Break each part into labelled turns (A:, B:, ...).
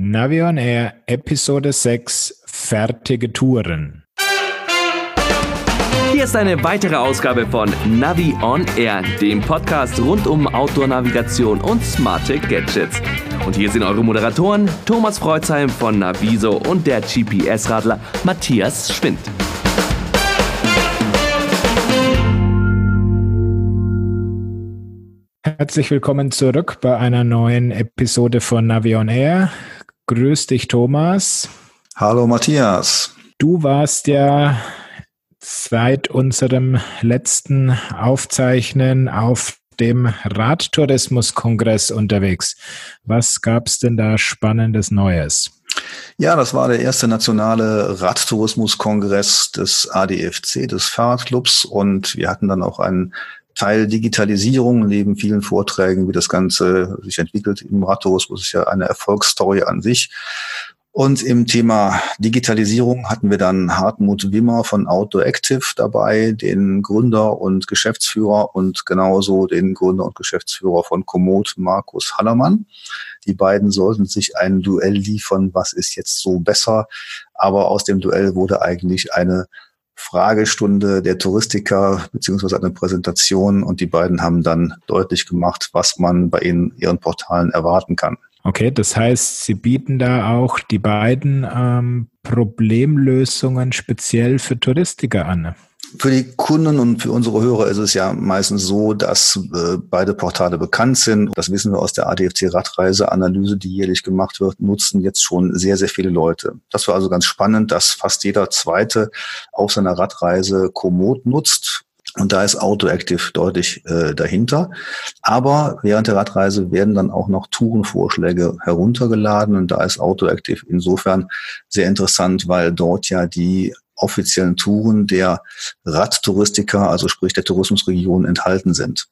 A: Navion Air Episode 6 Fertige Touren.
B: Hier ist eine weitere Ausgabe von Navi on Air, dem Podcast rund um Outdoor-Navigation und smarte Gadgets. Und hier sind eure Moderatoren Thomas Freuzheim von Naviso und der GPS-Radler Matthias Schwind.
A: Herzlich willkommen zurück bei einer neuen Episode von Navi on Air. Grüß dich, Thomas.
C: Hallo, Matthias.
A: Du warst ja seit unserem letzten Aufzeichnen auf dem Radtourismuskongress unterwegs. Was gab es denn da Spannendes Neues?
C: Ja, das war der erste nationale Radtourismuskongress des ADFC, des Fahrradclubs. Und wir hatten dann auch einen Teil Digitalisierung neben vielen Vorträgen, wie das Ganze sich entwickelt im Radtourismus, ist ja eine Erfolgsstory an sich. Und im Thema Digitalisierung hatten wir dann Hartmut Wimmer von Outdoor Active dabei, den Gründer und Geschäftsführer und genauso den Gründer und Geschäftsführer von Komoot, Markus Hallermann. Die beiden sollten sich ein Duell liefern, was ist jetzt so besser. Aber aus dem Duell wurde eigentlich eine Fragestunde der Touristiker beziehungsweise eine Präsentation und die beiden haben dann deutlich gemacht, was man bei ihnen, ihren Portalen erwarten kann.
A: Okay, das heißt, Sie bieten da auch die beiden ähm, Problemlösungen speziell für Touristiker an.
C: Für die Kunden und für unsere Hörer ist es ja meistens so, dass äh, beide Portale bekannt sind. Das wissen wir aus der ADFC Radreiseanalyse, die jährlich gemacht wird, nutzen jetzt schon sehr, sehr viele Leute. Das war also ganz spannend, dass fast jeder zweite auf seiner Radreise Komoot nutzt und da ist AutoActive deutlich äh, dahinter. Aber während der Radreise werden dann auch noch Tourenvorschläge heruntergeladen. Und da ist AutoActive insofern sehr interessant, weil dort ja die offiziellen Touren der Radtouristiker, also sprich der Tourismusregion, enthalten sind.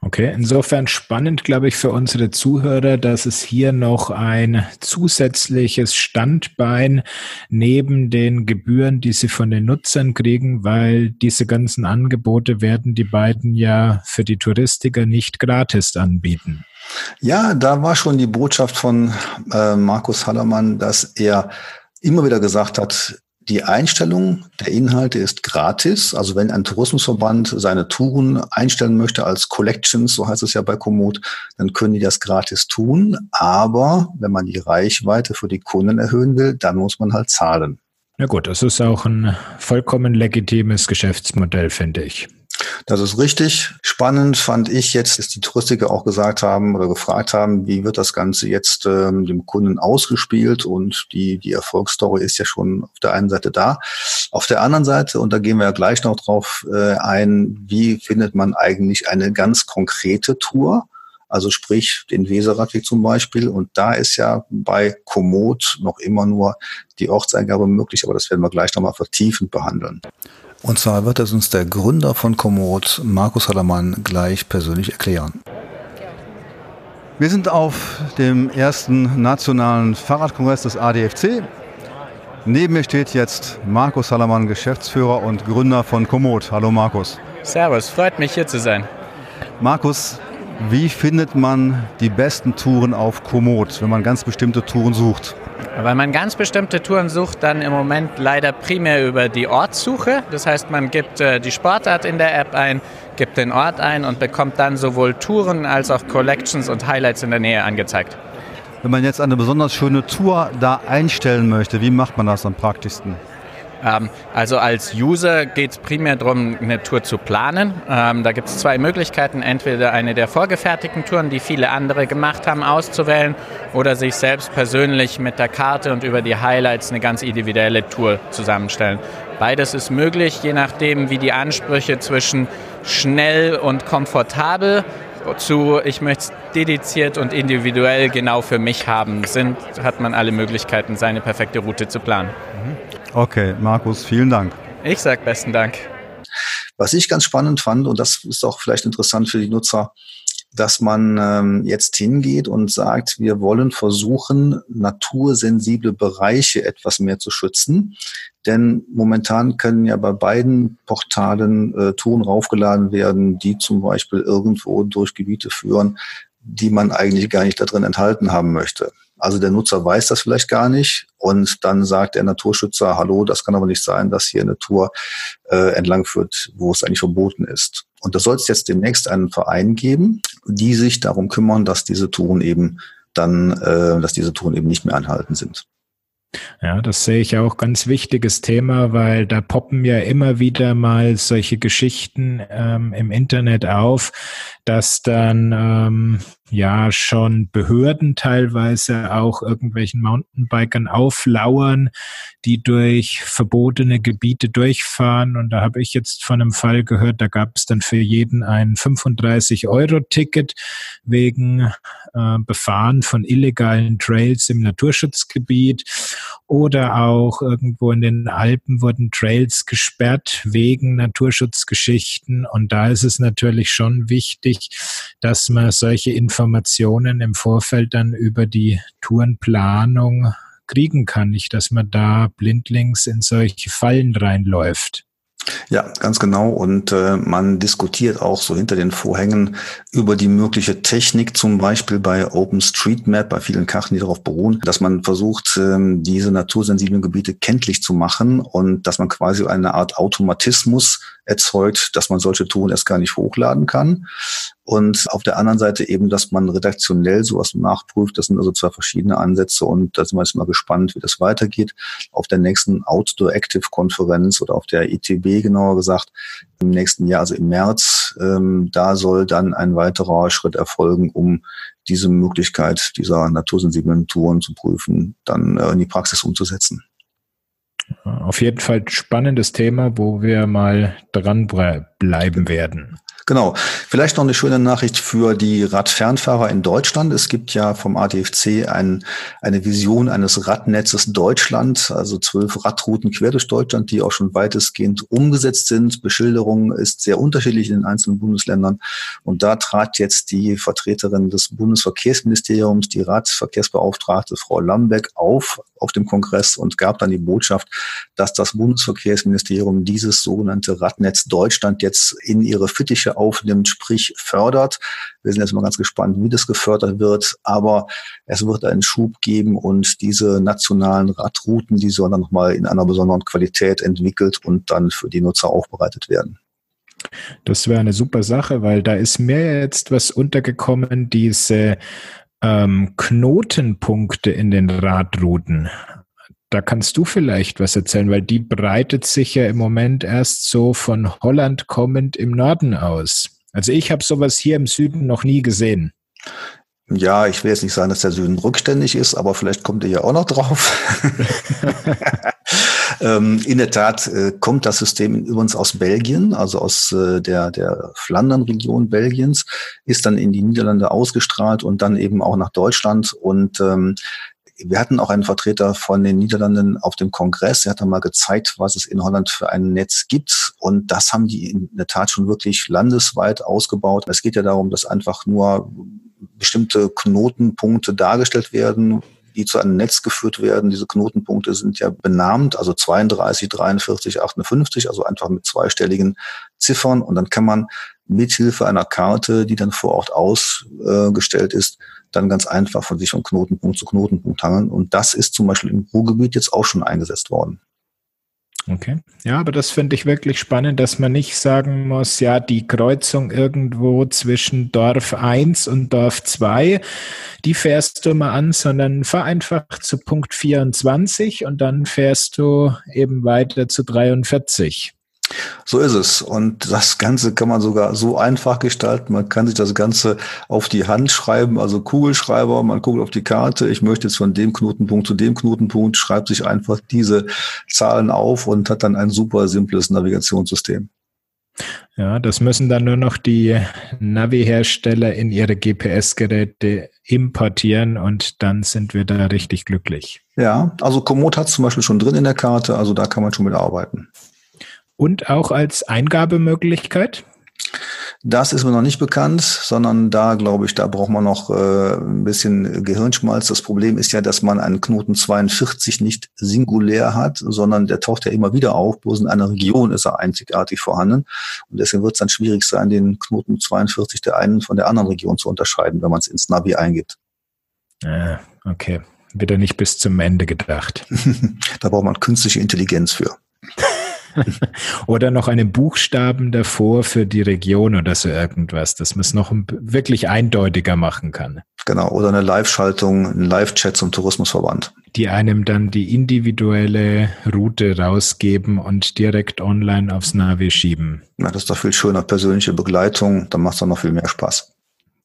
A: Okay, insofern spannend, glaube ich, für unsere Zuhörer, dass es hier noch ein zusätzliches Standbein neben den Gebühren, die sie von den Nutzern kriegen, weil diese ganzen Angebote werden die beiden ja für die Touristiker nicht gratis anbieten.
C: Ja, da war schon die Botschaft von äh, Markus Hallermann, dass er immer wieder gesagt hat, die Einstellung der Inhalte ist gratis. Also wenn ein Tourismusverband seine Touren einstellen möchte als Collections, so heißt es ja bei Komoot, dann können die das gratis tun. Aber wenn man die Reichweite für die Kunden erhöhen will, dann muss man halt zahlen.
A: Ja gut, das ist auch ein vollkommen legitimes Geschäftsmodell, finde ich.
C: Das ist richtig. Spannend fand ich jetzt, dass die Touristiker auch gesagt haben oder gefragt haben, wie wird das Ganze jetzt ähm, dem Kunden ausgespielt und die, die Erfolgsstory ist ja schon auf der einen Seite da. Auf der anderen Seite, und da gehen wir ja gleich noch drauf äh, ein, wie findet man eigentlich eine ganz konkrete Tour? Also sprich den Weserradweg zum Beispiel. Und da ist ja bei Komoot noch immer nur die Ortseingabe möglich, aber das werden wir gleich nochmal vertiefend behandeln. Und zwar wird es uns der Gründer von Komoot, Markus Hallermann, gleich persönlich erklären.
D: Wir sind auf dem ersten nationalen Fahrradkongress des ADFC. Neben mir steht jetzt Markus Hallermann, Geschäftsführer und Gründer von Komoot. Hallo Markus.
E: Servus, freut mich hier zu sein.
D: Markus, wie findet man die besten Touren auf Komoot, wenn man ganz bestimmte Touren sucht?
E: Weil man ganz bestimmte Touren sucht, dann im Moment leider primär über die Ortssuche. Das heißt, man gibt äh, die Sportart in der App ein, gibt den Ort ein und bekommt dann sowohl Touren als auch Collections und Highlights in der Nähe angezeigt.
D: Wenn man jetzt eine besonders schöne Tour da einstellen möchte, wie macht man das am praktischsten?
E: Ähm, also als User geht es primär darum, eine Tour zu planen. Ähm, da gibt es zwei Möglichkeiten. Entweder eine der vorgefertigten Touren, die viele andere gemacht haben, auszuwählen oder sich selbst persönlich mit der Karte und über die Highlights eine ganz individuelle Tour zusammenstellen. Beides ist möglich, je nachdem, wie die Ansprüche zwischen schnell und komfortabel zu ich möchte es dediziert und individuell genau für mich haben sind, hat man alle Möglichkeiten, seine perfekte Route zu planen. Mhm.
D: Okay, Markus, vielen Dank.
E: Ich sage besten Dank.
C: Was ich ganz spannend fand, und das ist auch vielleicht interessant für die Nutzer, dass man ähm, jetzt hingeht und sagt, wir wollen versuchen, natursensible Bereiche etwas mehr zu schützen. Denn momentan können ja bei beiden Portalen äh, Touren raufgeladen werden, die zum Beispiel irgendwo durch Gebiete führen, die man eigentlich gar nicht da drin enthalten haben möchte. Also der Nutzer weiß das vielleicht gar nicht und dann sagt der Naturschützer, hallo, das kann aber nicht sein, dass hier eine Tour äh, entlang führt, wo es eigentlich verboten ist. Und da soll es jetzt demnächst einen Verein geben, die sich darum kümmern, dass diese Touren eben dann, äh, dass diese Touren eben nicht mehr anhalten sind.
A: Ja, das sehe ich auch ganz wichtiges Thema, weil da poppen ja immer wieder mal solche Geschichten ähm, im Internet auf, dass dann ähm, ja schon Behörden teilweise auch irgendwelchen Mountainbikern auflauern, die durch verbotene Gebiete durchfahren. Und da habe ich jetzt von einem Fall gehört, da gab es dann für jeden ein 35-Euro-Ticket wegen äh, Befahren von illegalen Trails im Naturschutzgebiet. Oder auch irgendwo in den Alpen wurden Trails gesperrt wegen Naturschutzgeschichten. Und da ist es natürlich schon wichtig, dass man solche Informationen im Vorfeld dann über die Tourenplanung kriegen kann, nicht, dass man da blindlings in solche Fallen reinläuft.
C: Ja, ganz genau. Und äh, man diskutiert auch so hinter den Vorhängen über die mögliche Technik, zum Beispiel bei OpenStreetMap, bei vielen Karten, die darauf beruhen, dass man versucht, ähm, diese natursensiblen Gebiete kenntlich zu machen und dass man quasi eine Art Automatismus erzeugt, dass man solche Touren erst gar nicht hochladen kann. Und auf der anderen Seite eben, dass man redaktionell sowas nachprüft. Das sind also zwei verschiedene Ansätze und da sind wir jetzt mal gespannt, wie das weitergeht. Auf der nächsten Outdoor Active Konferenz oder auf der ITB genauer gesagt, im nächsten Jahr, also im März, ähm, da soll dann ein weiterer Schritt erfolgen, um diese Möglichkeit dieser natursensiblen Touren zu prüfen, dann äh, in die Praxis umzusetzen.
A: Auf jeden Fall spannendes Thema, wo wir mal dran bleiben werden.
C: Genau. Vielleicht noch eine schöne Nachricht für die Radfernfahrer in Deutschland. Es gibt ja vom ADFC ein, eine Vision eines Radnetzes Deutschland, also zwölf Radrouten quer durch Deutschland, die auch schon weitestgehend umgesetzt sind. Beschilderung ist sehr unterschiedlich in den einzelnen Bundesländern. Und da trat jetzt die Vertreterin des Bundesverkehrsministeriums, die Radverkehrsbeauftragte Frau Lambeck auf, auf dem Kongress und gab dann die Botschaft, dass das Bundesverkehrsministerium dieses sogenannte Radnetz Deutschland jetzt in ihre Fittiche aufnimmt, sprich fördert. Wir sind jetzt mal ganz gespannt, wie das gefördert wird, aber es wird einen Schub geben und diese nationalen Radrouten, die sollen dann nochmal in einer besonderen Qualität entwickelt und dann für die Nutzer aufbereitet werden.
A: Das wäre eine super Sache, weil da ist mir jetzt was untergekommen, diese ähm, Knotenpunkte in den Radrouten. Da kannst du vielleicht was erzählen, weil die breitet sich ja im Moment erst so von Holland kommend im Norden aus. Also ich habe sowas hier im Süden noch nie gesehen.
C: Ja, ich will jetzt nicht sagen, dass der Süden rückständig ist, aber vielleicht kommt ihr ja auch noch drauf. ähm, in der Tat äh, kommt das System übrigens aus Belgien, also aus äh, der, der Flandern-Region Belgiens, ist dann in die Niederlande ausgestrahlt und dann eben auch nach Deutschland. Und ähm, wir hatten auch einen Vertreter von den Niederlanden auf dem Kongress. Er hat dann mal gezeigt, was es in Holland für ein Netz gibt. Und das haben die in der Tat schon wirklich landesweit ausgebaut. Es geht ja darum, dass einfach nur bestimmte Knotenpunkte dargestellt werden, die zu einem Netz geführt werden. Diese Knotenpunkte sind ja benannt, also 32, 43, 58, also einfach mit zweistelligen Ziffern. Und dann kann man mithilfe einer Karte, die dann vor Ort ausgestellt ist, dann ganz einfach von sich von Knotenpunkt zu Knotenpunkt hangeln. Und das ist zum Beispiel im Ruhrgebiet jetzt auch schon eingesetzt worden.
A: Okay. Ja, aber das finde ich wirklich spannend, dass man nicht sagen muss, ja, die Kreuzung irgendwo zwischen Dorf 1 und Dorf 2, die fährst du mal an, sondern fahr einfach zu Punkt 24 und dann fährst du eben weiter zu 43.
C: So ist es. Und das Ganze kann man sogar so einfach gestalten. Man kann sich das Ganze auf die Hand schreiben, also Kugelschreiber. Man guckt auf die Karte. Ich möchte jetzt von dem Knotenpunkt zu dem Knotenpunkt, schreibt sich einfach diese Zahlen auf und hat dann ein super simples Navigationssystem.
A: Ja, das müssen dann nur noch die Navi-Hersteller in ihre GPS-Geräte importieren und dann sind wir da richtig glücklich.
C: Ja, also Komoot hat zum Beispiel schon drin in der Karte, also da kann man schon mit arbeiten.
A: Und auch als Eingabemöglichkeit?
C: Das ist mir noch nicht bekannt, sondern da glaube ich, da braucht man noch äh, ein bisschen Gehirnschmalz. Das Problem ist ja, dass man einen Knoten 42 nicht singulär hat, sondern der taucht ja immer wieder auf. Bloß in einer Region ist er einzigartig vorhanden. Und deswegen wird es dann schwierig sein, den Knoten 42 der einen von der anderen Region zu unterscheiden, wenn man es ins Navi eingibt.
A: Ah, okay. Wieder nicht bis zum Ende gedacht.
C: da braucht man künstliche Intelligenz für.
A: oder noch einen Buchstaben davor für die Region oder so irgendwas, dass man es noch wirklich eindeutiger machen kann.
C: Genau, oder eine Live-Schaltung, ein Live-Chat zum Tourismusverband.
A: Die einem dann die individuelle Route rausgeben und direkt online aufs Navi schieben.
C: Ja, das ist doch viel schöner, persönliche Begleitung, dann macht es doch noch viel mehr Spaß.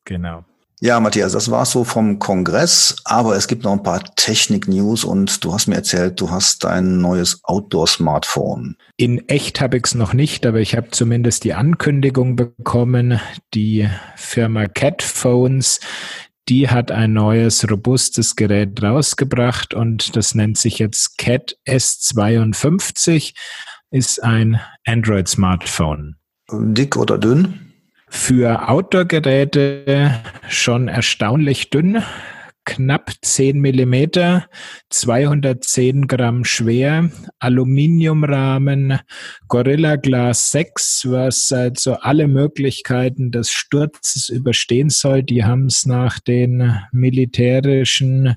A: Genau.
C: Ja, Matthias, das war's so vom Kongress, aber es gibt noch ein paar Technik-News und du hast mir erzählt, du hast dein neues Outdoor-Smartphone.
A: In echt habe ich es noch nicht, aber ich habe zumindest die Ankündigung bekommen. Die Firma Cat Phones, die hat ein neues robustes Gerät rausgebracht und das nennt sich jetzt Cat S52, ist ein Android-Smartphone.
C: Dick oder dünn?
A: Für Outdoor-Geräte schon erstaunlich dünn, knapp 10 Millimeter, 210 Gramm schwer, Aluminiumrahmen, Gorilla Glass 6, was also alle Möglichkeiten des Sturzes überstehen soll. Die haben es nach den militärischen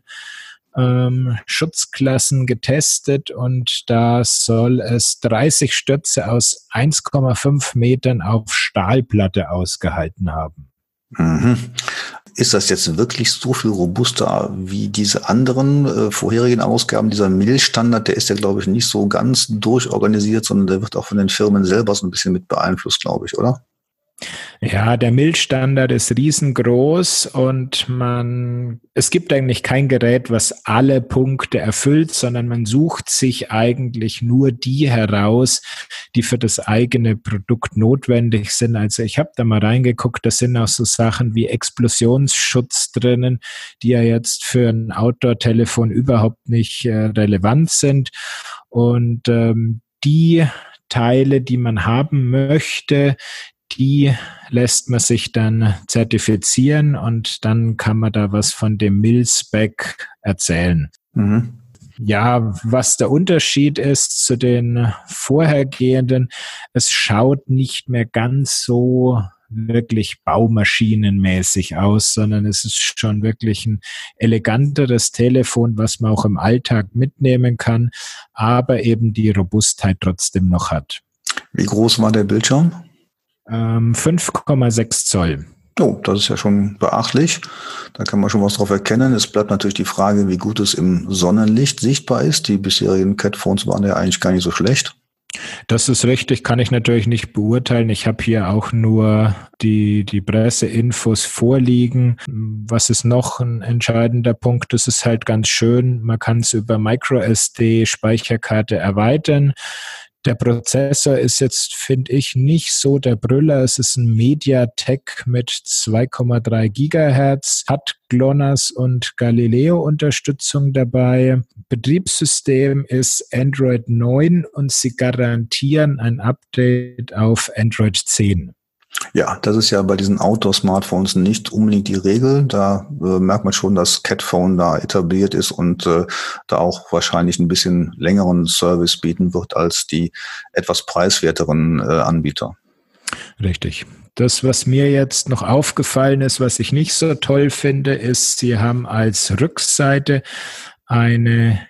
A: ähm, Schutzklassen getestet und da soll es 30 Stürze aus 1,5 Metern auf Stahlplatte ausgehalten haben.
C: Mhm. Ist das jetzt wirklich so viel robuster wie diese anderen äh, vorherigen Ausgaben? Dieser Milchstandard, der ist ja, glaube ich, nicht so ganz durchorganisiert, sondern der wird auch von den Firmen selber so ein bisschen mit beeinflusst, glaube ich, oder?
A: Ja, der Milchstandard ist riesengroß und man, es gibt eigentlich kein Gerät, was alle Punkte erfüllt, sondern man sucht sich eigentlich nur die heraus, die für das eigene Produkt notwendig sind. Also ich habe da mal reingeguckt, da sind auch so Sachen wie Explosionsschutz drinnen, die ja jetzt für ein Outdoor-Telefon überhaupt nicht äh, relevant sind. Und ähm, die Teile, die man haben möchte, die lässt man sich dann zertifizieren und dann kann man da was von dem Mill-Spec erzählen. Mhm. Ja, was der Unterschied ist zu den vorhergehenden, es schaut nicht mehr ganz so wirklich baumaschinenmäßig aus, sondern es ist schon wirklich ein eleganteres Telefon, was man auch im Alltag mitnehmen kann, aber eben die Robustheit trotzdem noch hat.
C: Wie groß war der Bildschirm?
A: 5,6 ähm, Zoll.
C: Oh, das ist ja schon beachtlich. Da kann man schon was drauf erkennen. Es bleibt natürlich die Frage, wie gut es im Sonnenlicht sichtbar ist. Die bisherigen Catphones waren ja eigentlich gar nicht so schlecht.
A: Das ist richtig, kann ich natürlich nicht beurteilen. Ich habe hier auch nur die, die Presseinfos vorliegen. Was ist noch ein entscheidender Punkt? Das ist halt ganz schön. Man kann es über MicroSD Speicherkarte erweitern. Der Prozessor ist jetzt, finde ich, nicht so der Brüller. Es ist ein MediaTek mit 2,3 Gigahertz, hat GLONASS und Galileo-Unterstützung dabei. Betriebssystem ist Android 9 und sie garantieren ein Update auf Android 10.
C: Ja, das ist ja bei diesen Outdoor-Smartphones nicht unbedingt die Regel. Da äh, merkt man schon, dass Catphone da etabliert ist und äh, da auch wahrscheinlich ein bisschen längeren Service bieten wird als die etwas preiswerteren äh, Anbieter.
A: Richtig. Das, was mir jetzt noch aufgefallen ist, was ich nicht so toll finde, ist, sie haben als Rückseite eine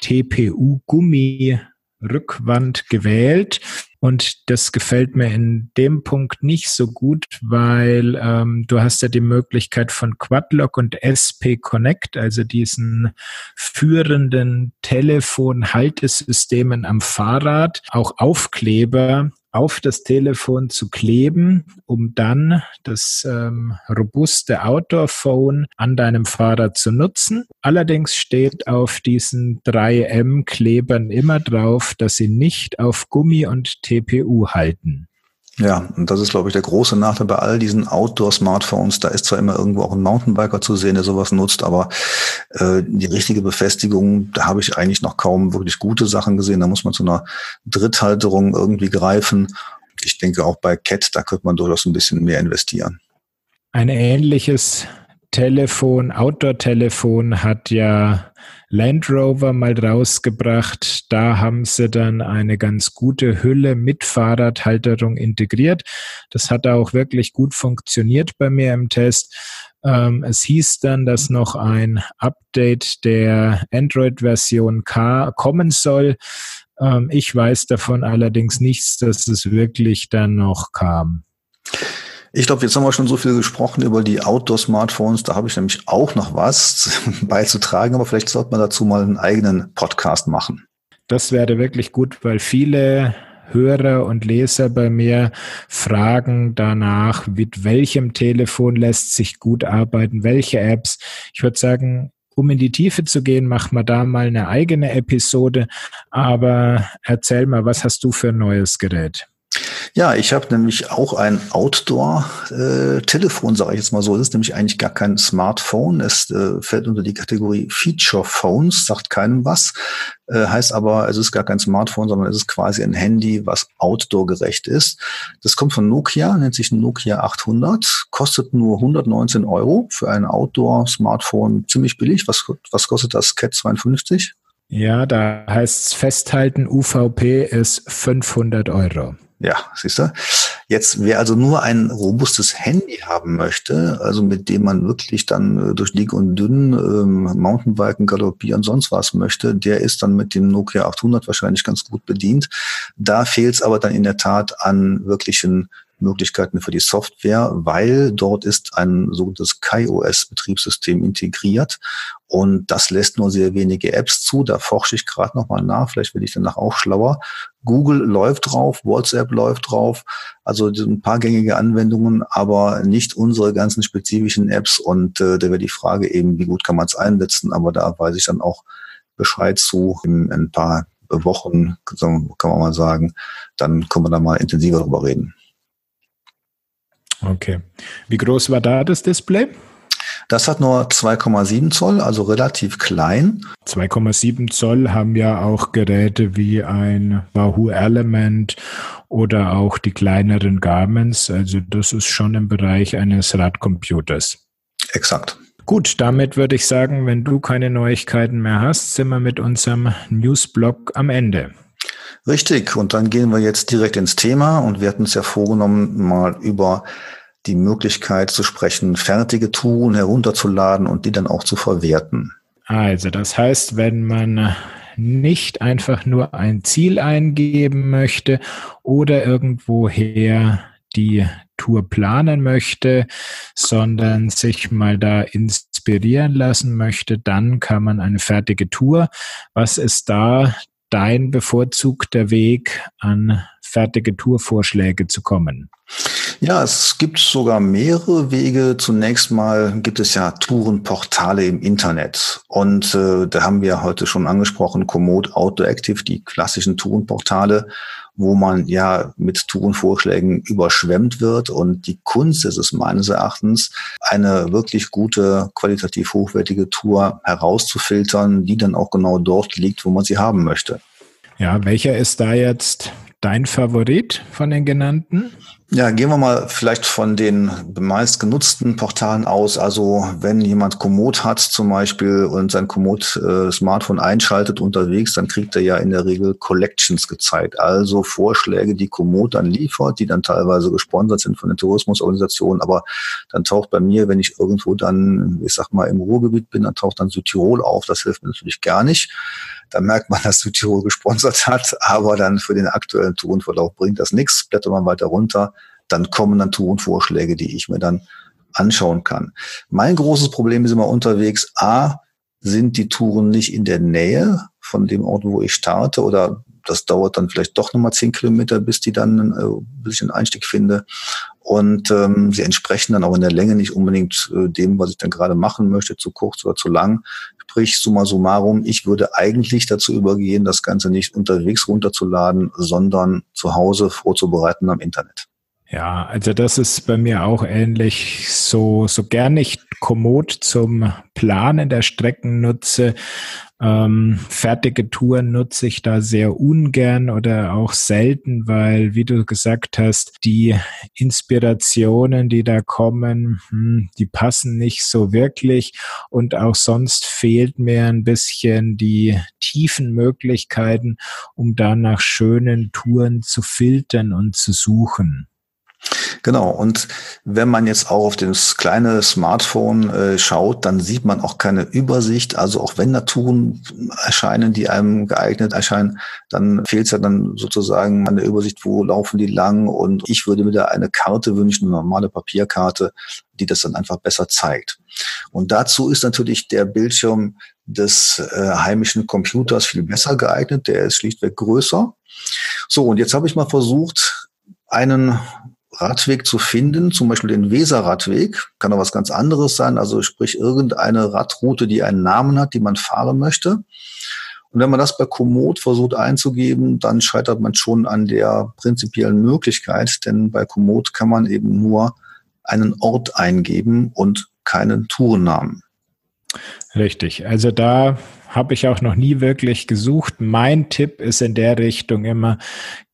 A: TPU-Gummi-Rückwand gewählt. Und das gefällt mir in dem Punkt nicht so gut, weil ähm, du hast ja die Möglichkeit von Quadlock und SP Connect, also diesen führenden Telefonhaltesystemen am Fahrrad, auch Aufkleber auf das Telefon zu kleben, um dann das ähm, robuste Outdoor-Phone an deinem Fahrrad zu nutzen. Allerdings steht auf diesen 3M-Klebern immer drauf, dass sie nicht auf Gummi und TPU halten.
C: Ja, und das ist, glaube ich, der große Nachteil bei all diesen Outdoor-Smartphones. Da ist zwar immer irgendwo auch ein Mountainbiker zu sehen, der sowas nutzt, aber äh, die richtige Befestigung, da habe ich eigentlich noch kaum wirklich gute Sachen gesehen. Da muss man zu einer Dritthalterung irgendwie greifen. Ich denke auch bei Cat, da könnte man durchaus ein bisschen mehr investieren.
A: Ein ähnliches Telefon, Outdoor-Telefon hat ja Land Rover mal rausgebracht. Da haben sie dann eine ganz gute Hülle mit Fahrradhalterung integriert. Das hat auch wirklich gut funktioniert bei mir im Test. Ähm, es hieß dann, dass noch ein Update der Android-Version K kommen soll. Ähm, ich weiß davon allerdings nichts, dass es wirklich dann noch kam.
C: Ich glaube, jetzt haben wir schon so viel gesprochen über die Outdoor-Smartphones. Da habe ich nämlich auch noch was beizutragen, aber vielleicht sollte man dazu mal einen eigenen Podcast machen.
A: Das wäre wirklich gut, weil viele Hörer und Leser bei mir fragen danach, mit welchem Telefon lässt sich gut arbeiten, welche Apps. Ich würde sagen, um in die Tiefe zu gehen, machen wir da mal eine eigene Episode. Aber erzähl mal, was hast du für ein neues Gerät?
C: Ja, ich habe nämlich auch ein Outdoor-Telefon, sage ich jetzt mal so. Es ist nämlich eigentlich gar kein Smartphone. Es äh, fällt unter die Kategorie Feature Phones, sagt keinem was. Äh, heißt aber, es ist gar kein Smartphone, sondern es ist quasi ein Handy, was outdoor-gerecht ist. Das kommt von Nokia, nennt sich Nokia 800, kostet nur 119 Euro für ein Outdoor-Smartphone. Ziemlich billig. Was, was kostet das Cat 52?
A: Ja, da heißt es festhalten, UVP ist 500 Euro.
C: Ja, siehst du. Jetzt, wer also nur ein robustes Handy haben möchte, also mit dem man wirklich dann äh, durch dick und dünn ähm, Mountainbiken, galoppieren, sonst was möchte, der ist dann mit dem Nokia 800 wahrscheinlich ganz gut bedient. Da fehlt es aber dann in der Tat an wirklichen Möglichkeiten für die Software, weil dort ist ein sogenanntes KaiOS-Betriebssystem integriert und das lässt nur sehr wenige Apps zu. Da forsche ich gerade nochmal nach, vielleicht werde ich danach auch schlauer. Google läuft drauf, WhatsApp läuft drauf, also ein paar gängige Anwendungen, aber nicht unsere ganzen spezifischen Apps und äh, da wäre die Frage eben, wie gut kann man es einsetzen, aber da weiß ich dann auch Bescheid zu in ein paar Wochen, kann man mal sagen, dann können wir da mal intensiver drüber reden.
A: Okay. Wie groß war da das Display?
C: Das hat nur 2,7 Zoll, also relativ klein.
A: 2,7 Zoll haben ja auch Geräte wie ein Wahoo Element oder auch die kleineren Garments. Also das ist schon im Bereich eines Radcomputers.
C: Exakt.
A: Gut, damit würde ich sagen, wenn du keine Neuigkeiten mehr hast, sind wir mit unserem Newsblog am Ende.
C: Richtig, und dann gehen wir jetzt direkt ins Thema und wir hatten uns ja vorgenommen, mal über die Möglichkeit zu sprechen, fertige Touren herunterzuladen und die dann auch zu verwerten.
A: Also das heißt, wenn man nicht einfach nur ein Ziel eingeben möchte oder irgendwoher die Tour planen möchte, sondern sich mal da inspirieren lassen möchte, dann kann man eine fertige Tour. Was ist da dein bevorzugter Weg, an fertige Tourvorschläge zu kommen?
C: Ja, es gibt sogar mehrere Wege. Zunächst mal gibt es ja Tourenportale im Internet. Und äh, da haben wir heute schon angesprochen, Komoot Outdoor Active, die klassischen Tourenportale, wo man ja mit Tourenvorschlägen überschwemmt wird. Und die Kunst ist es meines Erachtens, eine wirklich gute, qualitativ hochwertige Tour herauszufiltern, die dann auch genau dort liegt, wo man sie haben möchte.
A: Ja, welcher ist da jetzt dein Favorit von den genannten?
C: Ja, gehen wir mal vielleicht von den meist genutzten Portalen aus. Also wenn jemand Komoot hat zum Beispiel und sein Komoot-Smartphone äh, einschaltet unterwegs, dann kriegt er ja in der Regel Collections gezeigt. Also Vorschläge, die Komoot dann liefert, die dann teilweise gesponsert sind von den Tourismusorganisationen. Aber dann taucht bei mir, wenn ich irgendwo dann, ich sag mal, im Ruhrgebiet bin, dann taucht dann Südtirol auf. Das hilft mir natürlich gar nicht. Da merkt man, dass Südtirol gesponsert hat, aber dann für den aktuellen Tourenverlauf bringt das nichts. Blättert man weiter runter, dann kommen dann Tourenvorschläge, die ich mir dann anschauen kann. Mein großes Problem ist immer unterwegs, A, sind die Touren nicht in der Nähe von dem Ort, wo ich starte oder das dauert dann vielleicht doch nochmal zehn Kilometer, bis die dann, äh, bis ich einen Einstieg finde. Und ähm, sie entsprechen dann auch in der Länge nicht unbedingt äh, dem, was ich dann gerade machen möchte, zu kurz oder zu lang. Sprich, summa summarum, ich würde eigentlich dazu übergehen, das Ganze nicht unterwegs runterzuladen, sondern zu Hause vorzubereiten am Internet.
A: Ja, also das ist bei mir auch ähnlich. So, so gern ich Komoot zum Planen der Strecken nutze, ähm, fertige Touren nutze ich da sehr ungern oder auch selten, weil, wie du gesagt hast, die Inspirationen, die da kommen, hm, die passen nicht so wirklich und auch sonst fehlt mir ein bisschen die tiefen Möglichkeiten, um da nach schönen Touren zu filtern und zu suchen.
C: Genau, und wenn man jetzt auch auf das kleine Smartphone äh, schaut, dann sieht man auch keine Übersicht. Also auch wenn da Touren erscheinen, die einem geeignet erscheinen, dann fehlt es ja dann sozusagen an der Übersicht, wo laufen die lang. Und ich würde mir da eine Karte wünschen, eine normale Papierkarte, die das dann einfach besser zeigt. Und dazu ist natürlich der Bildschirm des äh, heimischen Computers viel besser geeignet. Der ist schlichtweg größer. So, und jetzt habe ich mal versucht, einen Radweg zu finden, zum Beispiel den Weserradweg, kann auch was ganz anderes sein, also sprich irgendeine Radroute, die einen Namen hat, die man fahren möchte. Und wenn man das bei Komoot versucht einzugeben, dann scheitert man schon an der prinzipiellen Möglichkeit, denn bei Komoot kann man eben nur einen Ort eingeben und keinen Tourennamen.
A: Richtig. Also da habe ich auch noch nie wirklich gesucht. Mein Tipp ist in der Richtung immer,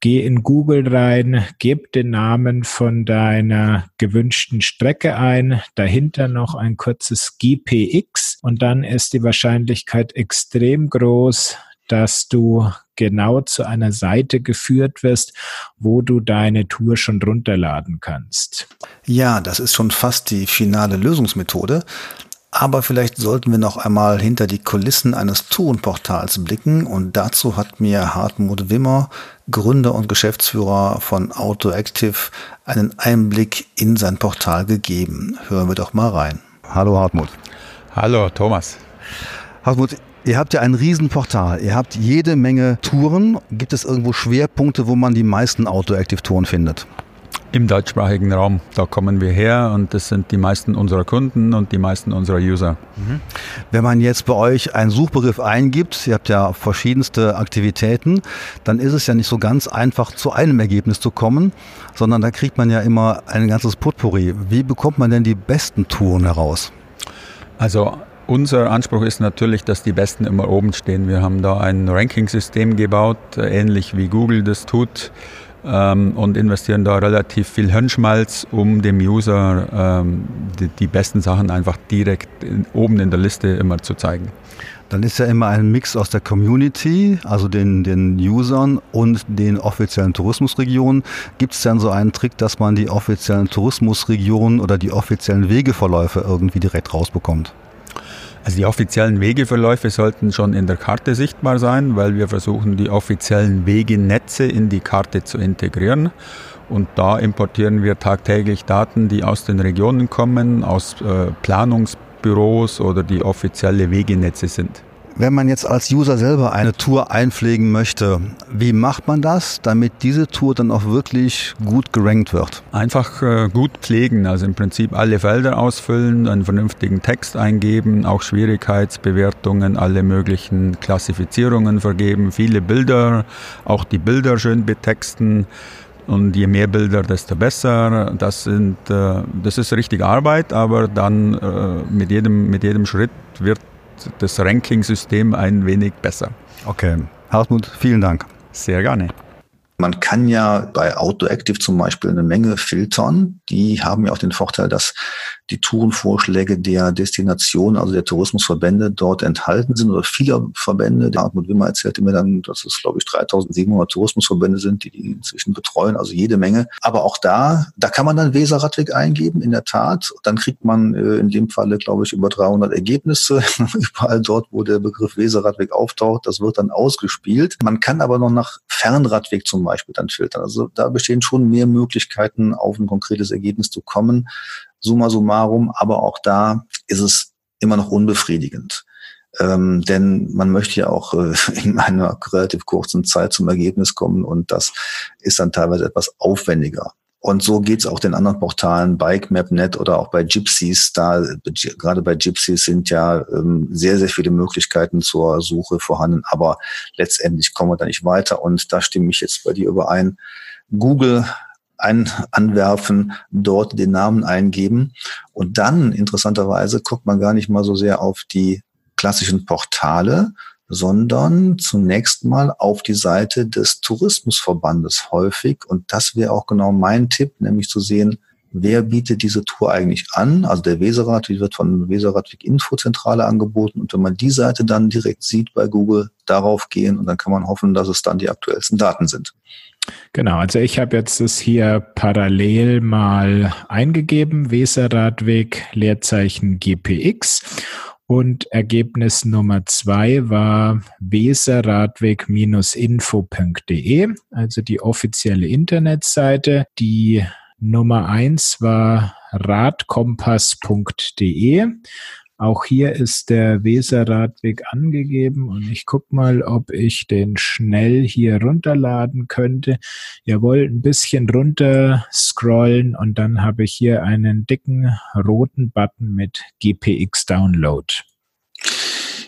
A: geh in Google rein, gib den Namen von deiner gewünschten Strecke ein, dahinter noch ein kurzes GPX und dann ist die Wahrscheinlichkeit extrem groß, dass du genau zu einer Seite geführt wirst, wo du deine Tour schon runterladen kannst.
C: Ja, das ist schon fast die finale Lösungsmethode. Aber vielleicht sollten wir noch einmal hinter die Kulissen eines Tourenportals blicken und dazu hat mir Hartmut Wimmer, Gründer und Geschäftsführer von AutoActive, einen Einblick in sein Portal gegeben. Hören wir doch mal rein.
D: Hallo Hartmut.
E: Hallo Thomas.
D: Hartmut, Ihr habt ja ein Riesenportal. Ihr habt jede Menge Touren. Gibt es irgendwo Schwerpunkte, wo man die meisten Autoactive-Touren findet?
F: Im deutschsprachigen Raum. Da kommen wir her und das sind die meisten unserer Kunden und die meisten unserer User. Mhm.
D: Wenn man jetzt bei euch einen Suchbegriff eingibt, ihr habt ja verschiedenste Aktivitäten, dann ist es ja nicht so ganz einfach zu einem Ergebnis zu kommen, sondern da kriegt man ja immer ein ganzes Potpourri. Wie bekommt man denn die besten Touren heraus?
F: Also unser Anspruch ist natürlich, dass die Besten immer oben stehen. Wir haben da ein Ranking-System gebaut, ähnlich wie Google das tut ähm, und investieren da relativ viel Hirnschmalz, um dem User ähm, die, die, besten Sachen einfach direkt in, oben in der Liste immer zu zeigen.
D: Dann ist ja immer ein Mix aus der Community, also den, den Usern und den offiziellen Tourismusregionen. Gibt es dann so einen Trick, dass man die offiziellen Tourismusregionen oder die offiziellen Wegeverläufe irgendwie direkt rausbekommt?
F: Also die offiziellen Wegeverläufe sollten schon in der Karte sichtbar sein, weil wir versuchen, die offiziellen Wegenetze in die Karte zu integrieren. Und da importieren wir tagtäglich Daten, die aus den Regionen kommen, aus äh, Planungsbüros oder die offizielle Wegenetze sind.
D: Wenn man jetzt als User selber eine Tour einpflegen möchte, wie macht man das, damit diese Tour dann auch wirklich gut gerankt wird?
F: Einfach äh, gut pflegen, also im Prinzip alle Felder ausfüllen, einen vernünftigen Text eingeben, auch Schwierigkeitsbewertungen, alle möglichen Klassifizierungen vergeben, viele Bilder, auch die Bilder schön betexten. Und je mehr Bilder, desto besser. Das, sind, äh, das ist richtig Arbeit, aber dann äh, mit, jedem, mit jedem Schritt wird das Ranking-System ein wenig besser.
D: Okay. Hartmut, vielen Dank.
F: Sehr gerne.
C: Man kann ja bei AutoActive zum Beispiel eine Menge filtern. Die haben ja auch den Vorteil, dass die Tourenvorschläge der Destination, also der Tourismusverbände dort enthalten sind oder viele Verbände. Der Hartmut Wimmer erzählte mir dann, dass es, glaube ich, 3700 Tourismusverbände sind, die die inzwischen betreuen, also jede Menge. Aber auch da, da kann man dann Weserradweg eingeben, in der Tat. Dann kriegt man äh, in dem Falle, glaube ich, über 300 Ergebnisse, überall dort, wo der Begriff Weserradweg auftaucht. Das wird dann ausgespielt. Man kann aber noch nach Fernradweg zum Beispiel dann filtern. Also da bestehen schon mehr Möglichkeiten, auf ein konkretes Ergebnis zu kommen summa summarum, aber auch da ist es immer noch unbefriedigend. Ähm, denn man möchte ja auch äh, in einer relativ kurzen Zeit zum Ergebnis kommen und das ist dann teilweise etwas aufwendiger. Und so geht's auch den anderen Portalen, BikeMap.net oder auch bei Gypsies. Da gerade bei Gypsies sind ja ähm, sehr, sehr viele Möglichkeiten zur Suche vorhanden, aber letztendlich kommen wir da nicht weiter. Und da stimme ich jetzt bei dir überein. Google ein, anwerfen, dort den Namen eingeben. Und dann, interessanterweise, guckt man gar nicht mal so sehr auf die klassischen Portale, sondern zunächst mal auf die Seite des Tourismusverbandes häufig. Und das wäre auch genau mein Tipp, nämlich zu sehen, wer bietet diese Tour eigentlich an? Also der Weserrad, wie wird von Weserradweg Infozentrale angeboten. Und wenn man die Seite dann direkt sieht bei Google, darauf gehen und dann kann man hoffen, dass es dann die aktuellsten Daten sind.
A: Genau, also ich habe jetzt das hier parallel mal eingegeben, Weserradweg, Leerzeichen GPX. Und Ergebnis Nummer zwei war weserradweg-info.de, also die offizielle Internetseite. Die Nummer eins war radkompass.de. Auch hier ist der Weserradweg angegeben und ich guck mal, ob ich den schnell hier runterladen könnte. Jawohl, ein bisschen runter scrollen und dann habe ich hier einen dicken roten Button mit GPX Download.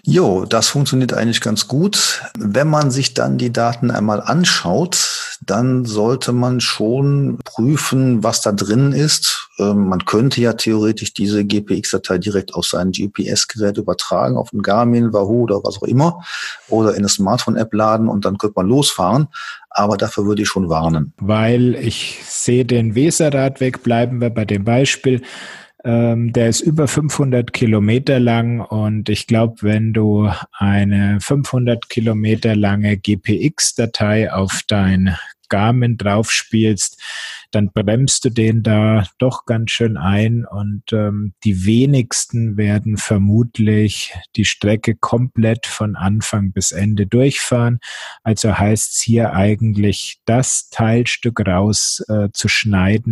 C: Jo, das funktioniert eigentlich ganz gut. Wenn man sich dann die Daten einmal anschaut, dann sollte man schon prüfen, was da drin ist. Ähm, man könnte ja theoretisch diese GPX-Datei direkt auf sein GPS-Gerät übertragen, auf ein Garmin, Wahoo oder was auch immer, oder in eine Smartphone-App laden und dann könnte man losfahren. Aber dafür würde ich schon warnen.
A: Weil ich sehe den Weserradweg, bleiben wir bei dem Beispiel ähm, der ist über 500 Kilometer lang und ich glaube, wenn du eine 500 Kilometer lange GPX-Datei auf dein Garmin draufspielst, dann bremst du den da doch ganz schön ein und ähm, die wenigsten werden vermutlich die Strecke komplett von Anfang bis Ende durchfahren. Also heißt es hier eigentlich, das Teilstück raus äh,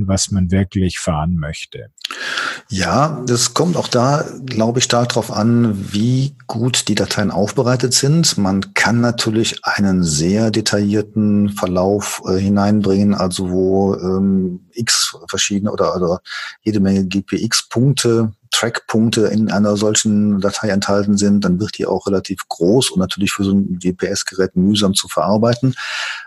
A: was man wirklich fahren möchte.
C: Ja, das kommt auch da, glaube ich, stark darauf an, wie gut die Dateien aufbereitet sind. Man kann natürlich einen sehr detaillierten Verlauf äh, hineinbringen, also wo ähm, x verschiedene oder, oder jede Menge GPX-Punkte, Track-Punkte in einer solchen Datei enthalten sind, dann wird die auch relativ groß und natürlich für so ein GPS-Gerät mühsam zu verarbeiten.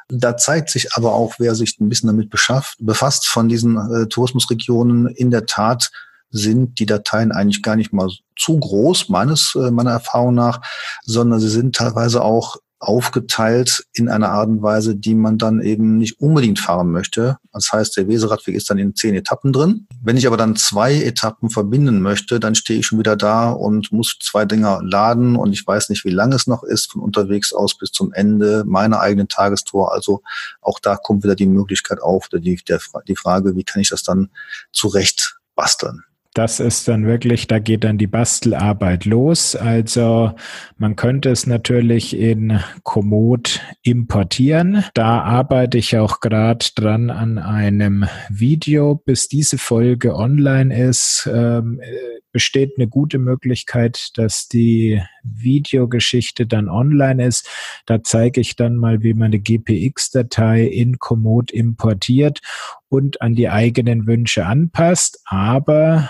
C: Da zeigt sich aber auch, wer sich ein bisschen damit beschafft, befasst von diesen äh, Tourismusregionen, in der Tat sind die Dateien eigentlich gar nicht mal zu groß, meines, äh, meiner Erfahrung nach, sondern sie sind teilweise auch aufgeteilt in einer Art und Weise, die man dann eben nicht unbedingt fahren möchte. Das heißt, der Weseradweg ist dann in zehn Etappen drin. Wenn ich aber dann zwei Etappen verbinden möchte, dann stehe ich schon wieder da und muss zwei Dinger laden und ich weiß nicht, wie lange es noch ist von unterwegs aus bis zum Ende meiner eigenen Tagestour. Also auch da kommt wieder die Möglichkeit auf, die, der, die Frage, wie kann ich das dann zurecht basteln?
A: Das ist dann wirklich, da geht dann die Bastelarbeit los. Also man könnte es natürlich in Komoot importieren. Da arbeite ich auch gerade dran an einem Video, bis diese Folge online ist. Ähm, besteht eine gute Möglichkeit, dass die Videogeschichte dann online ist. Da zeige ich dann mal, wie man eine GPX-Datei in Komoot importiert und an die eigenen Wünsche anpasst. Aber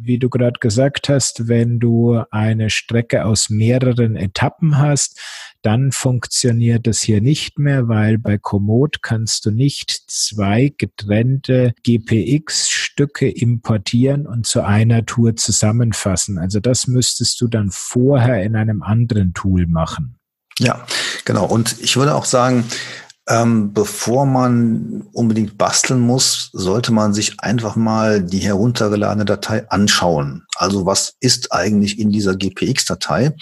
A: wie du gerade gesagt hast, wenn du eine Strecke aus mehreren Etappen hast, dann funktioniert das hier nicht mehr, weil bei Komoot kannst du nicht zwei getrennte GPX-Stücke importieren und zu einer Tour zusammenfassen. Also das müsstest du dann vorher in einem anderen Tool machen.
C: Ja, genau. Und ich würde auch sagen, ähm, bevor man unbedingt basteln muss, sollte man sich einfach mal die heruntergeladene Datei anschauen. Also was ist eigentlich in dieser GPX-Datei?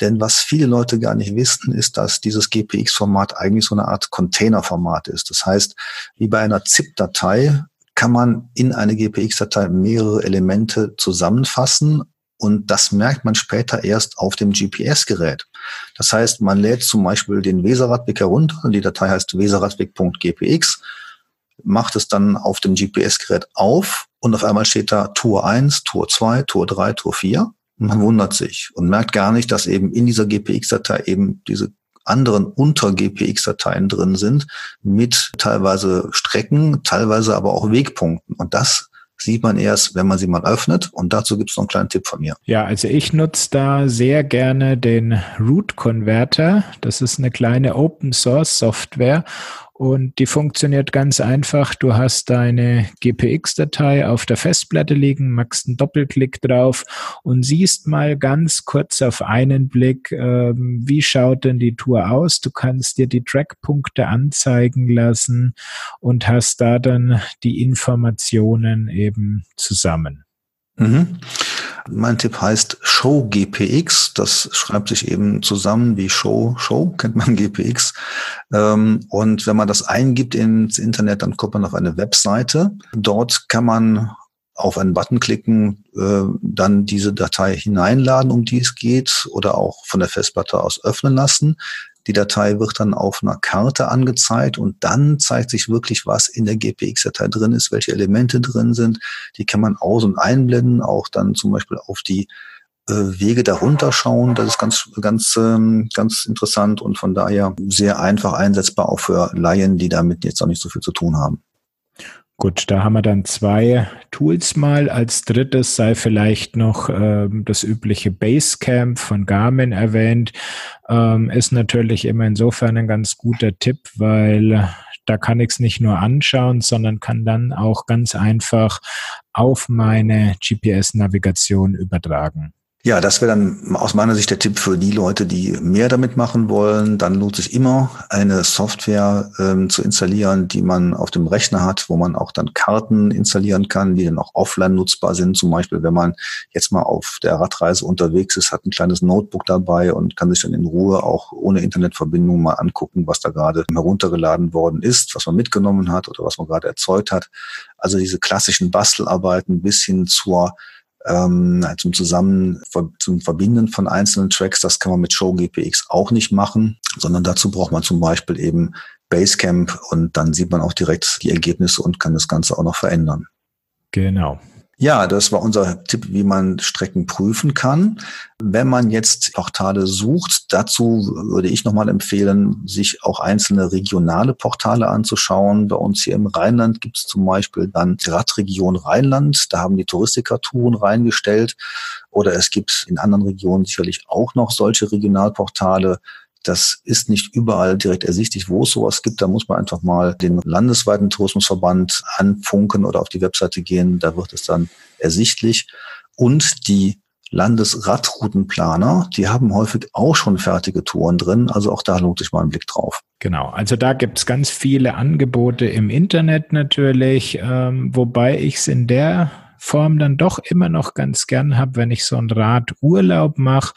C: Denn was viele Leute gar nicht wissen, ist, dass dieses GPX-Format eigentlich so eine Art Containerformat ist. Das heißt, wie bei einer ZIP-Datei kann man in eine GPX-Datei mehrere Elemente zusammenfassen und das merkt man später erst auf dem GPS-Gerät. Das heißt, man lädt zum Beispiel den Weserradweg herunter, die Datei heißt weserradweg.gpx, macht es dann auf dem GPS-Gerät auf und auf einmal steht da Tour 1, Tour 2, Tour 3, Tour 4. Und man wundert sich und merkt gar nicht, dass eben in dieser GPX-Datei eben diese anderen Unter-GPX-Dateien drin sind mit teilweise Strecken, teilweise aber auch Wegpunkten. Und das sieht man erst, wenn man sie mal öffnet. Und dazu gibt es noch einen kleinen Tipp von mir.
A: Ja, also ich nutze da sehr gerne den Root Converter. Das ist eine kleine Open Source Software und die funktioniert ganz einfach. Du hast deine GPX-Datei auf der Festplatte liegen, machst einen Doppelklick drauf und siehst mal ganz kurz auf einen Blick, ähm, wie schaut denn die Tour aus. Du kannst dir die Trackpunkte anzeigen lassen und hast da dann die Informationen eben zusammen.
C: Mhm. Mein Tipp heißt Show GPX. Das schreibt sich eben zusammen wie Show, Show, kennt man GPX. Ähm, und wenn man das eingibt ins Internet, dann kommt man auf eine Webseite. Dort kann man auf einen Button klicken, äh, dann diese Datei hineinladen, um die es geht, oder auch von der Festplatte aus öffnen lassen. Die Datei wird dann auf einer Karte angezeigt und dann zeigt sich wirklich, was in der GPX-Datei drin ist, welche Elemente drin sind. Die kann man aus- und einblenden, auch dann zum Beispiel auf die äh, Wege darunter schauen. Das ist ganz, ganz, ähm, ganz interessant und von daher sehr einfach einsetzbar auch für Laien, die damit jetzt noch nicht so viel zu tun haben.
A: Gut, da haben wir dann zwei Tools mal. Als drittes sei vielleicht noch ähm, das übliche Basecamp von Garmin erwähnt. Ähm, ist natürlich immer insofern ein ganz guter Tipp, weil da kann ich es nicht nur anschauen, sondern kann dann auch ganz einfach auf meine GPS-Navigation übertragen.
C: Ja, das wäre dann aus meiner Sicht der Tipp für die Leute, die mehr damit machen wollen. Dann lohnt sich immer, eine Software ähm, zu installieren, die man auf dem Rechner hat, wo man auch dann Karten installieren kann, die dann auch offline nutzbar sind. Zum Beispiel, wenn man jetzt mal auf der Radreise unterwegs ist, hat ein kleines Notebook dabei und kann sich dann in Ruhe auch ohne Internetverbindung mal angucken, was da gerade heruntergeladen worden ist, was man mitgenommen hat oder was man gerade erzeugt hat. Also diese klassischen Bastelarbeiten bis hin zur ähm, zum Zusammen zum Verbinden von einzelnen Tracks. Das kann man mit Show GPX auch nicht machen, sondern dazu braucht man zum Beispiel eben Basecamp und dann sieht man auch direkt die Ergebnisse und kann das Ganze auch noch verändern.
A: Genau.
C: Ja, das war unser Tipp, wie man Strecken prüfen kann. Wenn man jetzt Portale sucht, dazu würde ich nochmal empfehlen, sich auch einzelne regionale Portale anzuschauen. Bei uns hier im Rheinland gibt es zum Beispiel dann die Radregion Rheinland. Da haben die Touristiker Touren reingestellt. Oder es gibt in anderen Regionen sicherlich auch noch solche Regionalportale. Das ist nicht überall direkt ersichtlich, wo es sowas gibt. Da muss man einfach mal den landesweiten Tourismusverband anfunken oder auf die Webseite gehen. Da wird es dann ersichtlich. Und die Landesradroutenplaner, die haben häufig auch schon fertige Touren drin. Also auch da lohnt sich mal ein Blick drauf.
A: Genau, also da gibt es ganz viele Angebote im Internet natürlich, ähm, wobei ich es in der Form dann doch immer noch ganz gern habe, wenn ich so einen Radurlaub mache,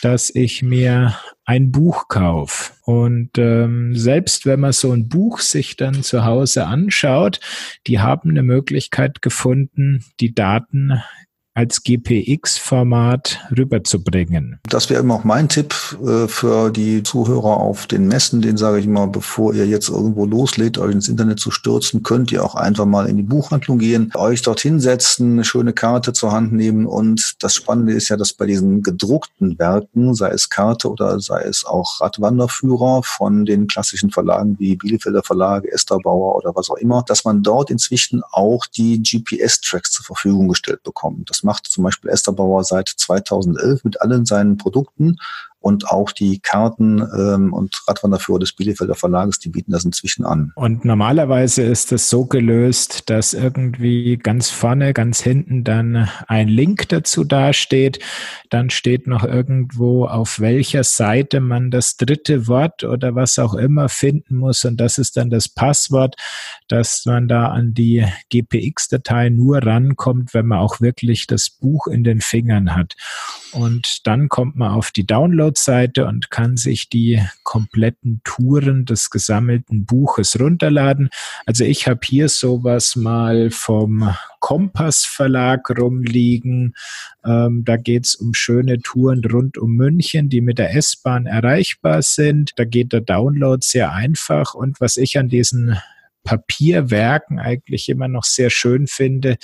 A: dass ich mir ein Buch kaufe. Und ähm, selbst wenn man so ein Buch sich dann zu Hause anschaut, die haben eine Möglichkeit gefunden, die Daten als GPX-Format rüberzubringen.
C: Das wäre immer auch mein Tipp äh, für die Zuhörer auf den Messen. Den sage ich immer, bevor ihr jetzt irgendwo loslegt, euch ins Internet zu stürzen, könnt ihr auch einfach mal in die Buchhandlung gehen, euch dort hinsetzen, eine schöne Karte zur Hand nehmen. Und das Spannende ist ja, dass bei diesen gedruckten Werken, sei es Karte oder sei es auch Radwanderführer von den klassischen Verlagen wie Bielefelder Verlage, Esterbauer oder was auch immer, dass man dort inzwischen auch die GPS-Tracks zur Verfügung gestellt bekommt. Das macht zum Beispiel Esther Bauer seit 2011 mit allen seinen Produkten und auch die Karten ähm, und Radwanderführer des Bielefelder Verlages, die bieten das inzwischen an.
A: Und normalerweise ist es so gelöst, dass irgendwie ganz vorne, ganz hinten dann ein Link dazu dasteht. Dann steht noch irgendwo, auf welcher Seite man das dritte Wort oder was auch immer finden muss. Und das ist dann das Passwort, dass man da an die GPX-Datei nur rankommt, wenn man auch wirklich das Buch in den Fingern hat. Und dann kommt man auf die Download-Seite und kann sich die kompletten Touren des gesammelten Buches runterladen. Also ich habe hier sowas mal vom Kompass Verlag rumliegen. Ähm, da geht's um schöne Touren rund um München, die mit der S-Bahn erreichbar sind. Da geht der Download sehr einfach. Und was ich an diesen Papierwerken eigentlich immer noch sehr schön finde,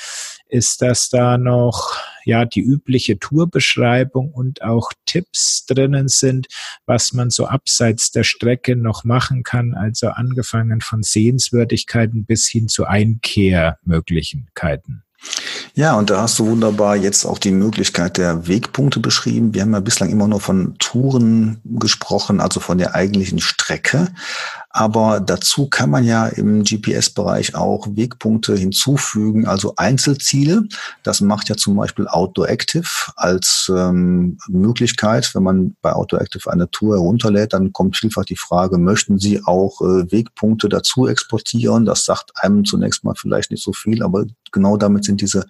A: ist, dass da noch ja die übliche Tourbeschreibung und auch Tipps drinnen sind, was man so abseits der Strecke noch machen kann, also angefangen von Sehenswürdigkeiten bis hin zu Einkehrmöglichkeiten.
C: Ja, und da hast du wunderbar jetzt auch die Möglichkeit der Wegpunkte beschrieben. Wir haben ja bislang immer nur von Touren gesprochen, also von der eigentlichen Strecke. Aber dazu kann man ja im GPS-Bereich auch Wegpunkte hinzufügen, also Einzelziele. Das macht ja zum Beispiel Outdoor Active als ähm, Möglichkeit. Wenn man bei Outdoor Active eine Tour herunterlädt, dann kommt vielfach die Frage, möchten Sie auch äh, Wegpunkte dazu exportieren? Das sagt einem zunächst mal vielleicht nicht so viel, aber genau damit sind diese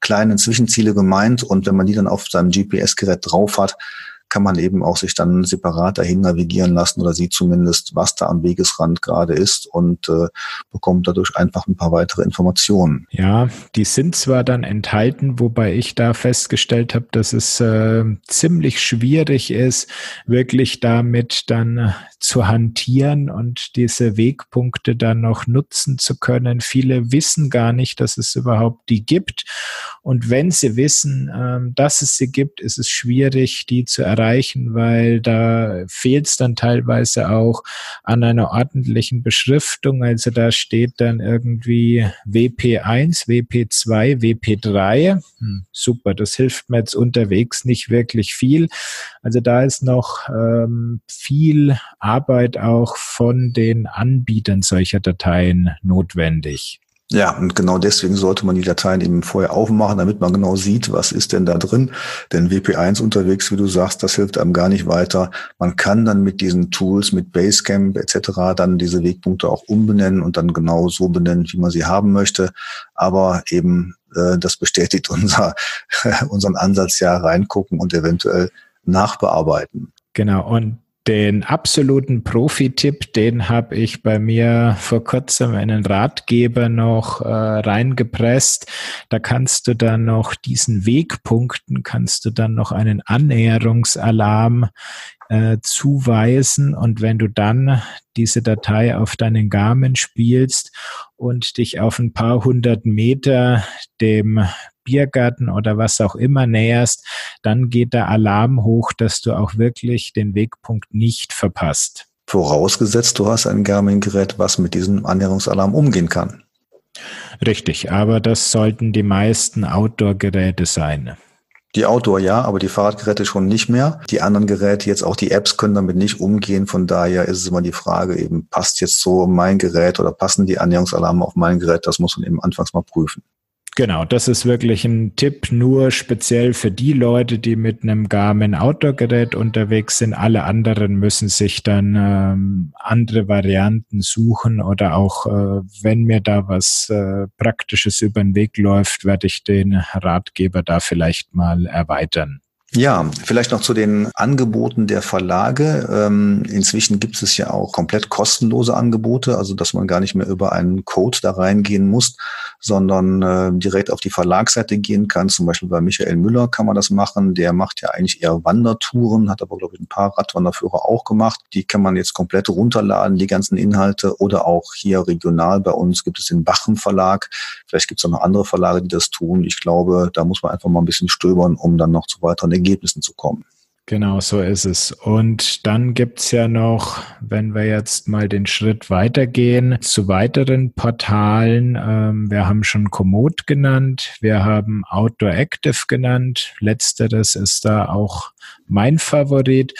C: kleinen Zwischenziele gemeint. Und wenn man die dann auf seinem GPS-Gerät drauf hat, kann man eben auch sich dann separat dahin navigieren lassen oder sieht zumindest, was da am Wegesrand gerade ist und äh, bekommt dadurch einfach ein paar weitere Informationen.
A: Ja, die sind zwar dann enthalten, wobei ich da festgestellt habe, dass es äh, ziemlich schwierig ist, wirklich damit dann zu hantieren und diese Wegpunkte dann noch nutzen zu können. Viele wissen gar nicht, dass es überhaupt die gibt. Und wenn sie wissen, ähm, dass es sie gibt, ist es schwierig, die zu erreichen, weil da fehlt es dann teilweise auch an einer ordentlichen Beschriftung. Also da steht dann irgendwie WP1, WP2, WP3. Hm, super, das hilft mir jetzt unterwegs nicht wirklich viel. Also da ist noch ähm, viel Arbeit auch von den Anbietern solcher Dateien notwendig.
C: Ja, und genau deswegen sollte man die Dateien eben vorher aufmachen, damit man genau sieht, was ist denn da drin. Denn WP1 unterwegs, wie du sagst, das hilft einem gar nicht weiter. Man kann dann mit diesen Tools, mit Basecamp etc. dann diese Wegpunkte auch umbenennen und dann genau so benennen, wie man sie haben möchte. Aber eben, äh, das bestätigt unser, unseren Ansatz ja reingucken und eventuell nachbearbeiten.
A: Genau, und den absoluten Profi-Tipp, den habe ich bei mir vor kurzem in einen Ratgeber noch äh, reingepresst. Da kannst du dann noch diesen Wegpunkten, kannst du dann noch einen Annäherungsalarm äh, zuweisen. Und wenn du dann diese Datei auf deinen Garmin spielst und dich auf ein paar hundert Meter dem Biergarten oder was auch immer näherst, dann geht der Alarm hoch, dass du auch wirklich den Wegpunkt nicht verpasst.
C: Vorausgesetzt, du hast ein Garmin-Gerät, was mit diesem Annäherungsalarm umgehen kann.
A: Richtig, aber das sollten die meisten Outdoor-Geräte sein.
C: Die Outdoor ja, aber die Fahrradgeräte schon nicht mehr. Die anderen Geräte, jetzt auch die Apps, können damit nicht umgehen. Von daher ist es immer die Frage eben, passt jetzt so mein Gerät oder passen die Annäherungsalarme auf mein Gerät? Das muss man eben anfangs mal prüfen.
A: Genau, das ist wirklich ein Tipp nur speziell für die Leute, die mit einem Garmin Outdoor-Gerät unterwegs sind. Alle anderen müssen sich dann ähm, andere Varianten suchen oder auch, äh, wenn mir da was äh, Praktisches über den Weg läuft, werde ich den Ratgeber da vielleicht mal erweitern.
C: Ja, vielleicht noch zu den Angeboten der Verlage. Ähm, inzwischen gibt es ja auch komplett kostenlose Angebote, also dass man gar nicht mehr über einen Code da reingehen muss, sondern äh, direkt auf die Verlagsseite gehen kann. Zum Beispiel bei Michael Müller kann man das machen. Der macht ja eigentlich eher Wandertouren, hat aber, glaube ich, ein paar Radwanderführer auch gemacht. Die kann man jetzt komplett runterladen, die ganzen Inhalte. Oder auch hier regional bei uns gibt es den Bachen Verlag. Vielleicht gibt es auch noch andere Verlage, die das tun. Ich glaube, da muss man einfach mal ein bisschen stöbern, um dann noch zu weiteren Ergebnissen zu kommen.
A: Genau, so ist es. Und dann gibt's ja noch, wenn wir jetzt mal den Schritt weitergehen, zu weiteren Portalen. Ähm, wir haben schon Komoot genannt, wir haben Outdoor Active genannt. Letzteres ist da auch mein Favorit.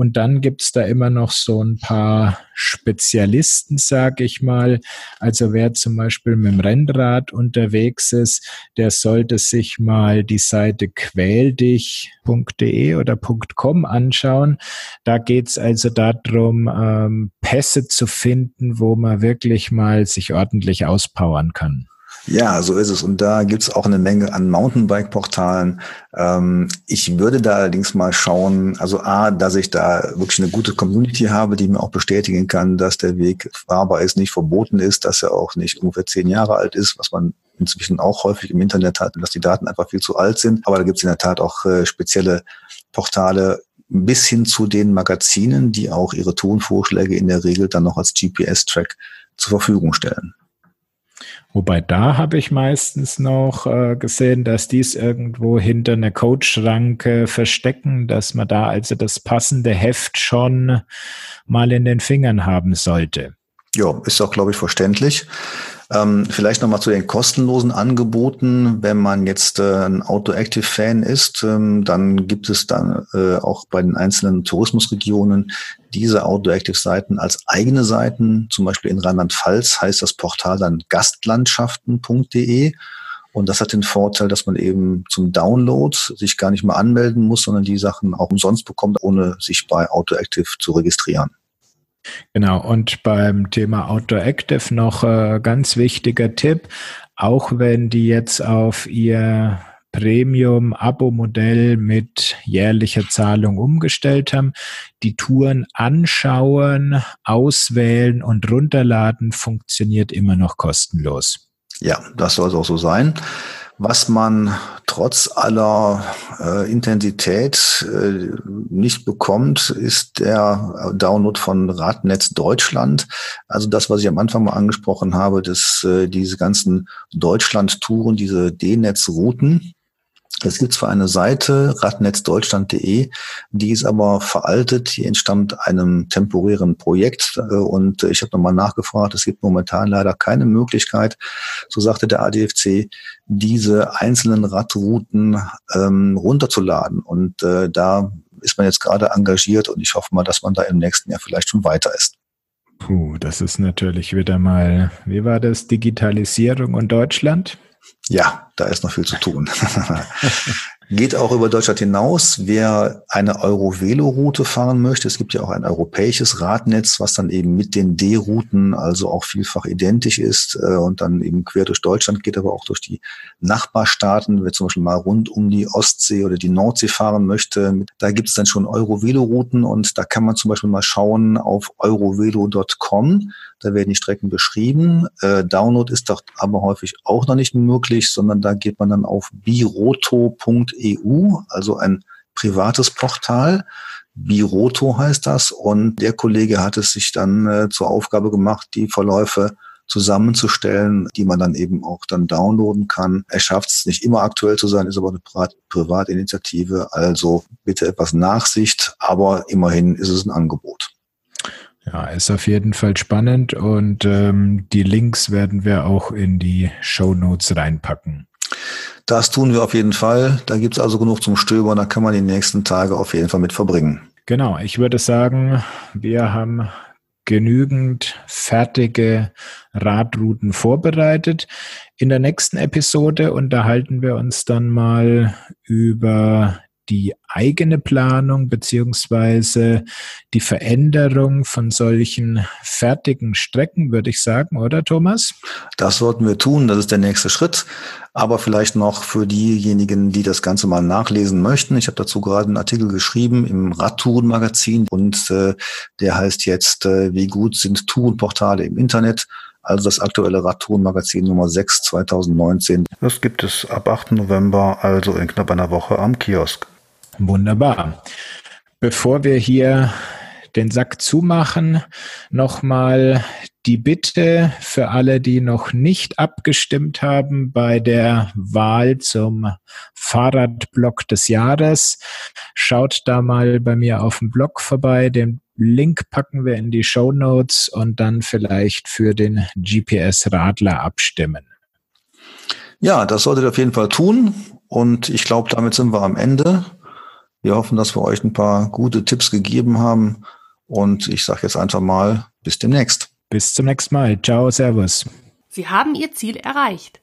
A: Und dann gibt's da immer noch so ein paar Spezialisten, sag ich mal. Also wer zum Beispiel mit dem Rennrad unterwegs ist, der sollte sich mal die Seite quäldich.de oder .com anschauen. Da geht's also darum, ähm, Pässe zu finden, wo man wirklich mal sich ordentlich auspowern kann.
C: Ja, so ist es. Und da gibt's auch eine Menge an Mountainbike-Portalen. Ähm, ich würde da allerdings mal schauen, also A, dass ich da wirklich eine gute Community habe, die mir auch bestätigen kann, dass der Weg fahrbar ist, nicht verboten ist, dass er auch nicht ungefähr zehn Jahre alt ist, was man inzwischen auch häufig im Internet hat, dass die Daten einfach viel zu alt sind. Aber da gibt's in der Tat auch äh, spezielle Portale, bis hin zu den Magazinen, die auch ihre Tonvorschläge in der Regel dann noch als GPS-Track zur Verfügung stellen.
A: Wobei da habe ich meistens noch äh, gesehen, dass dies irgendwo hinter einer Codeschranke verstecken, dass man da also das passende Heft schon mal in den Fingern haben sollte.
C: Ja, ist auch, glaube ich, verständlich. Ähm, vielleicht nochmal zu den kostenlosen Angeboten. Wenn man jetzt äh, ein Auto-Active-Fan ist, ähm, dann gibt es dann äh, auch bei den einzelnen Tourismusregionen diese Auto-Active-Seiten als eigene Seiten. Zum Beispiel in Rheinland-Pfalz heißt das Portal dann gastlandschaften.de. Und das hat den Vorteil, dass man eben zum Download sich gar nicht mehr anmelden muss, sondern die Sachen auch umsonst bekommt, ohne sich bei AutoActive zu registrieren.
A: Genau, und beim Thema Outdoor Active noch äh, ganz wichtiger Tipp, auch wenn die jetzt auf ihr Premium-Abo-Modell mit jährlicher Zahlung umgestellt haben. Die Touren anschauen, auswählen und runterladen funktioniert immer noch kostenlos.
C: Ja, das soll es auch so sein. Was man trotz aller äh, Intensität äh, nicht bekommt, ist der Download von Radnetz Deutschland. Also das, was ich am Anfang mal angesprochen habe, dass äh, diese ganzen Deutschland-Touren, diese D-Netz-Routen, es gibt zwar eine Seite, radnetzdeutschland.de, die ist aber veraltet, die entstammt einem temporären Projekt. Äh, und ich habe nochmal nachgefragt, es gibt momentan leider keine Möglichkeit, so sagte der ADFC, diese einzelnen Radrouten ähm, runterzuladen. Und äh, da ist man jetzt gerade engagiert und ich hoffe mal, dass man da im nächsten Jahr vielleicht schon weiter ist.
A: Puh, das ist natürlich wieder mal, wie war das, Digitalisierung und Deutschland?
C: Ja, da ist noch viel zu tun. Geht auch über Deutschland hinaus. Wer eine Eurovelo-Route fahren möchte, es gibt ja auch ein europäisches Radnetz, was dann eben mit den D-Routen also auch vielfach identisch ist äh, und dann eben quer durch Deutschland geht, aber auch durch die Nachbarstaaten. Wer zum Beispiel mal rund um die Ostsee oder die Nordsee fahren möchte, da gibt es dann schon Eurovelo-Routen und da kann man zum Beispiel mal schauen auf eurovelo.com. Da werden die Strecken beschrieben. Äh, Download ist doch aber häufig auch noch nicht möglich, sondern da geht man dann auf biroto.eu, also ein privates Portal. Biroto heißt das. Und der Kollege hat es sich dann äh, zur Aufgabe gemacht, die Verläufe zusammenzustellen, die man dann eben auch dann downloaden kann. Er schafft es nicht immer aktuell zu sein, ist aber eine Privatinitiative. Also bitte etwas Nachsicht, aber immerhin ist es ein Angebot.
A: Ja, ist auf jeden Fall spannend und ähm, die Links werden wir auch in die Show Notes reinpacken.
C: Das tun wir auf jeden Fall. Da gibt es also genug zum Stöbern, da kann man die nächsten Tage auf jeden Fall mit verbringen.
A: Genau, ich würde sagen, wir haben genügend fertige Radrouten vorbereitet. In der nächsten Episode unterhalten wir uns dann mal über die eigene Planung beziehungsweise die Veränderung von solchen fertigen Strecken, würde ich sagen, oder Thomas?
C: Das sollten wir tun, das ist der nächste Schritt. Aber vielleicht noch für diejenigen, die das Ganze mal nachlesen möchten. Ich habe dazu gerade einen Artikel geschrieben im Radtourenmagazin und äh, der heißt jetzt, äh, wie gut sind Tourenportale im Internet? also das aktuelle Radtourenmagazin Nummer 6 2019. Das gibt es ab 8. November, also in knapp einer Woche am Kiosk.
A: Wunderbar. Bevor wir hier den Sack zumachen, nochmal die Bitte für alle, die noch nicht abgestimmt haben bei der Wahl zum Fahrradblock des Jahres. Schaut da mal bei mir auf dem Blog vorbei. Den Link packen wir in die Show Notes und dann vielleicht für den GPS-Radler abstimmen.
C: Ja, das solltet ihr auf jeden Fall tun. Und ich glaube, damit sind wir am Ende. Wir hoffen, dass wir euch ein paar gute Tipps gegeben haben. Und ich sage jetzt einfach mal, bis demnächst.
A: Bis zum nächsten Mal. Ciao, Servus.
G: Sie haben Ihr Ziel erreicht.